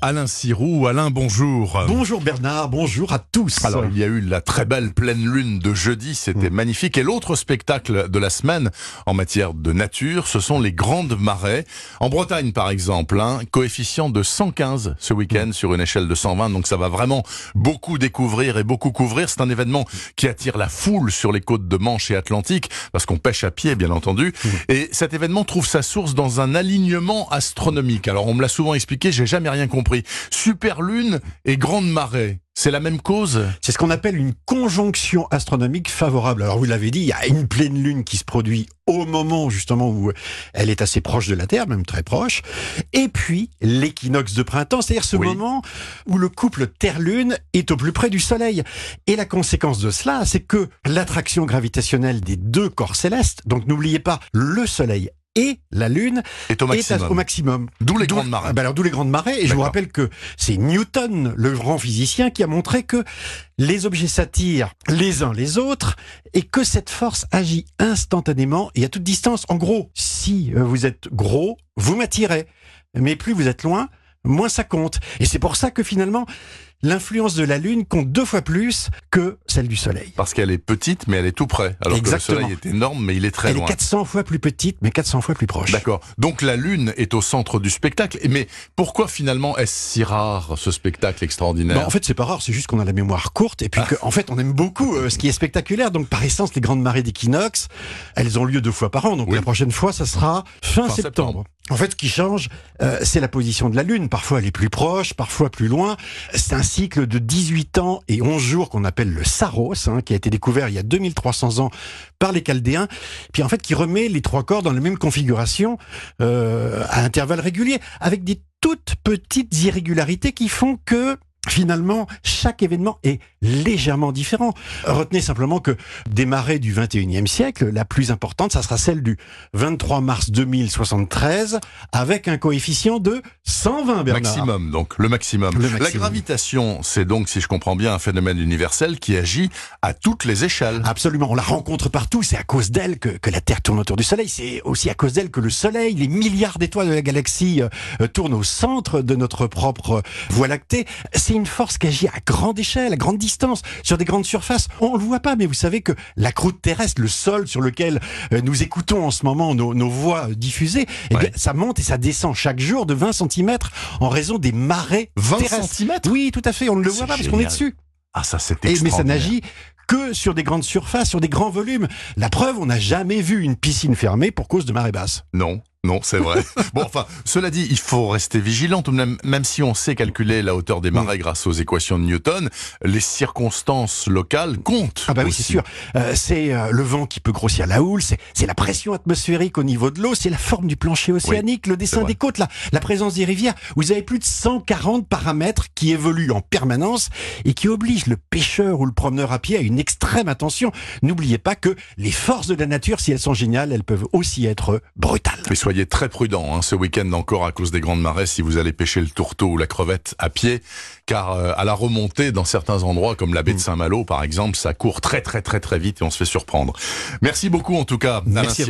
Alain Sirou. Alain, bonjour. Bonjour Bernard, bonjour à tous. Alors, il y a eu la très belle pleine lune de jeudi, c'était magnifique. Et l'autre spectacle de la semaine en matière de nature, ce sont les grandes marées. En Bretagne, par exemple, un coefficient de 115 ce week-end sur une échelle de 120. Donc, ça va vraiment beaucoup découvrir et beaucoup couvrir. C'est un événement qui attire la foule sur les côtes de Manche et Atlantique, parce qu'on pêche à pied, bien entendu. Et cet événement trouve sa source dans un alignement astronomique. Alors, on me l'a souvent expliqué, j'ai jamais rien compris. Super lune et grande marée. C'est la même cause C'est ce qu'on appelle une conjonction astronomique favorable. Alors vous l'avez dit, il y a une pleine lune qui se produit au moment justement où elle est assez proche de la Terre, même très proche. Et puis l'équinoxe de printemps, c'est-à-dire ce Oui. moment où le couple Terre-Lune est au plus près du Soleil. Et la conséquence de cela, c'est que l'attraction gravitationnelle des deux corps célestes, donc n'oubliez pas le Soleil et la Lune, est au est maximum. au maximum. D'où les grandes marées. Ah ben alors d'où les grandes marées. Et je vous rappelle que c'est Newton, le grand physicien, qui a montré que les objets s'attirent les uns les autres et que cette force agit instantanément et à toute distance. En gros, si euh, vous êtes gros, vous m'attirez. Mais plus vous êtes loin, moins ça compte. Et c'est pour ça que finalement, l'influence de la Lune compte deux fois plus que celle du Soleil. Parce qu'elle est petite, mais elle est tout près. Alors Exactement. que le soleil est énorme, mais il est très Elle loin. est 400 fois plus petite, mais 400 fois plus proche. D'accord. Donc la Lune est au centre du spectacle. Mais pourquoi finalement est-ce si rare ce spectacle extraordinaire? Bah, en fait, c'est pas rare, c'est juste qu'on a la mémoire courte et puis Ah. que, en fait, on aime beaucoup euh, ce qui est spectaculaire. Donc, par essence, les grandes marées d'équinoxe, elles ont lieu deux fois par an. Donc, Oui. la prochaine fois, ça sera fin, Fin septembre. septembre. En fait, ce qui change, euh, c'est la position de la Lune. Parfois, elle est plus proche, parfois plus loin. C'est un cycle de 18 ans et 11 jours qu'on appelle le Saros, hein, qui a été découvert il y a 2300 ans par les Chaldéens. Puis, en fait, qui remet les trois corps dans la même configuration euh, à intervalles réguliers, avec des toutes petites irrégularités qui font que Finalement, chaque événement est légèrement différent. Retenez simplement que des marées du 21e siècle, la plus importante, ça sera celle du 23 mars 2073, avec un coefficient de 120, Bernard. Maximum, donc le maximum. Le La gravitation, c'est donc, si je comprends bien, un phénomène universel qui agit à toutes les échelles. Absolument, on la rencontre partout, c'est à cause d'elle que, que la Terre tourne autour du Soleil, c'est aussi à cause d'elle que le Soleil, les milliards d'étoiles de la galaxie euh, tournent au centre de notre propre Voie lactée. C'est une force qui agit à grande échelle, à grande distance, sur des grandes surfaces. On le voit pas, mais vous savez que la croûte terrestre, le sol sur lequel euh, nous écoutons en ce moment nos, nos voix euh, diffusées, eh bien, Ouais. ça monte et ça descend chaque jour de 20 cm en raison des marées 20 terrestres. centimètres Oui, tout à fait, on ne le voit pas parce qu'on est dessus. Ah, ça c'est mais ça n'agit que sur des grandes surfaces, sur des grands volumes. La preuve, on n'a jamais vu une piscine fermée pour cause de marée basse. Non, non, c'est vrai. bon, enfin, cela dit, il faut rester vigilant. Même, même si on sait calculer la hauteur des marais grâce aux équations de Newton, les circonstances locales comptent. Ah bah oui, c'est sûr. Euh, c'est euh, le vent qui peut grossir la houle, c'est la pression atmosphérique au niveau de l'eau, c'est la forme du plancher océanique, le dessin des côtes, la, la présence des rivières. Vous avez plus de 140 paramètres qui évoluent en permanence et qui obligent le pêcheur ou le promeneur à pied à une extrême attention. N'oubliez pas que les forces de la nature, si elles sont géniales, elles peuvent aussi être brutales. Mais soyez très prudents hein, ce week-end encore à cause des grandes marées si vous allez pêcher le tourteau ou la crevette à pied, car euh, à la remontée dans certains endroits comme la baie Mm. de Saint-Malo par exemple, ça court très très très très vite et on se fait surprendre. Merci beaucoup en tout cas, Alain Merci.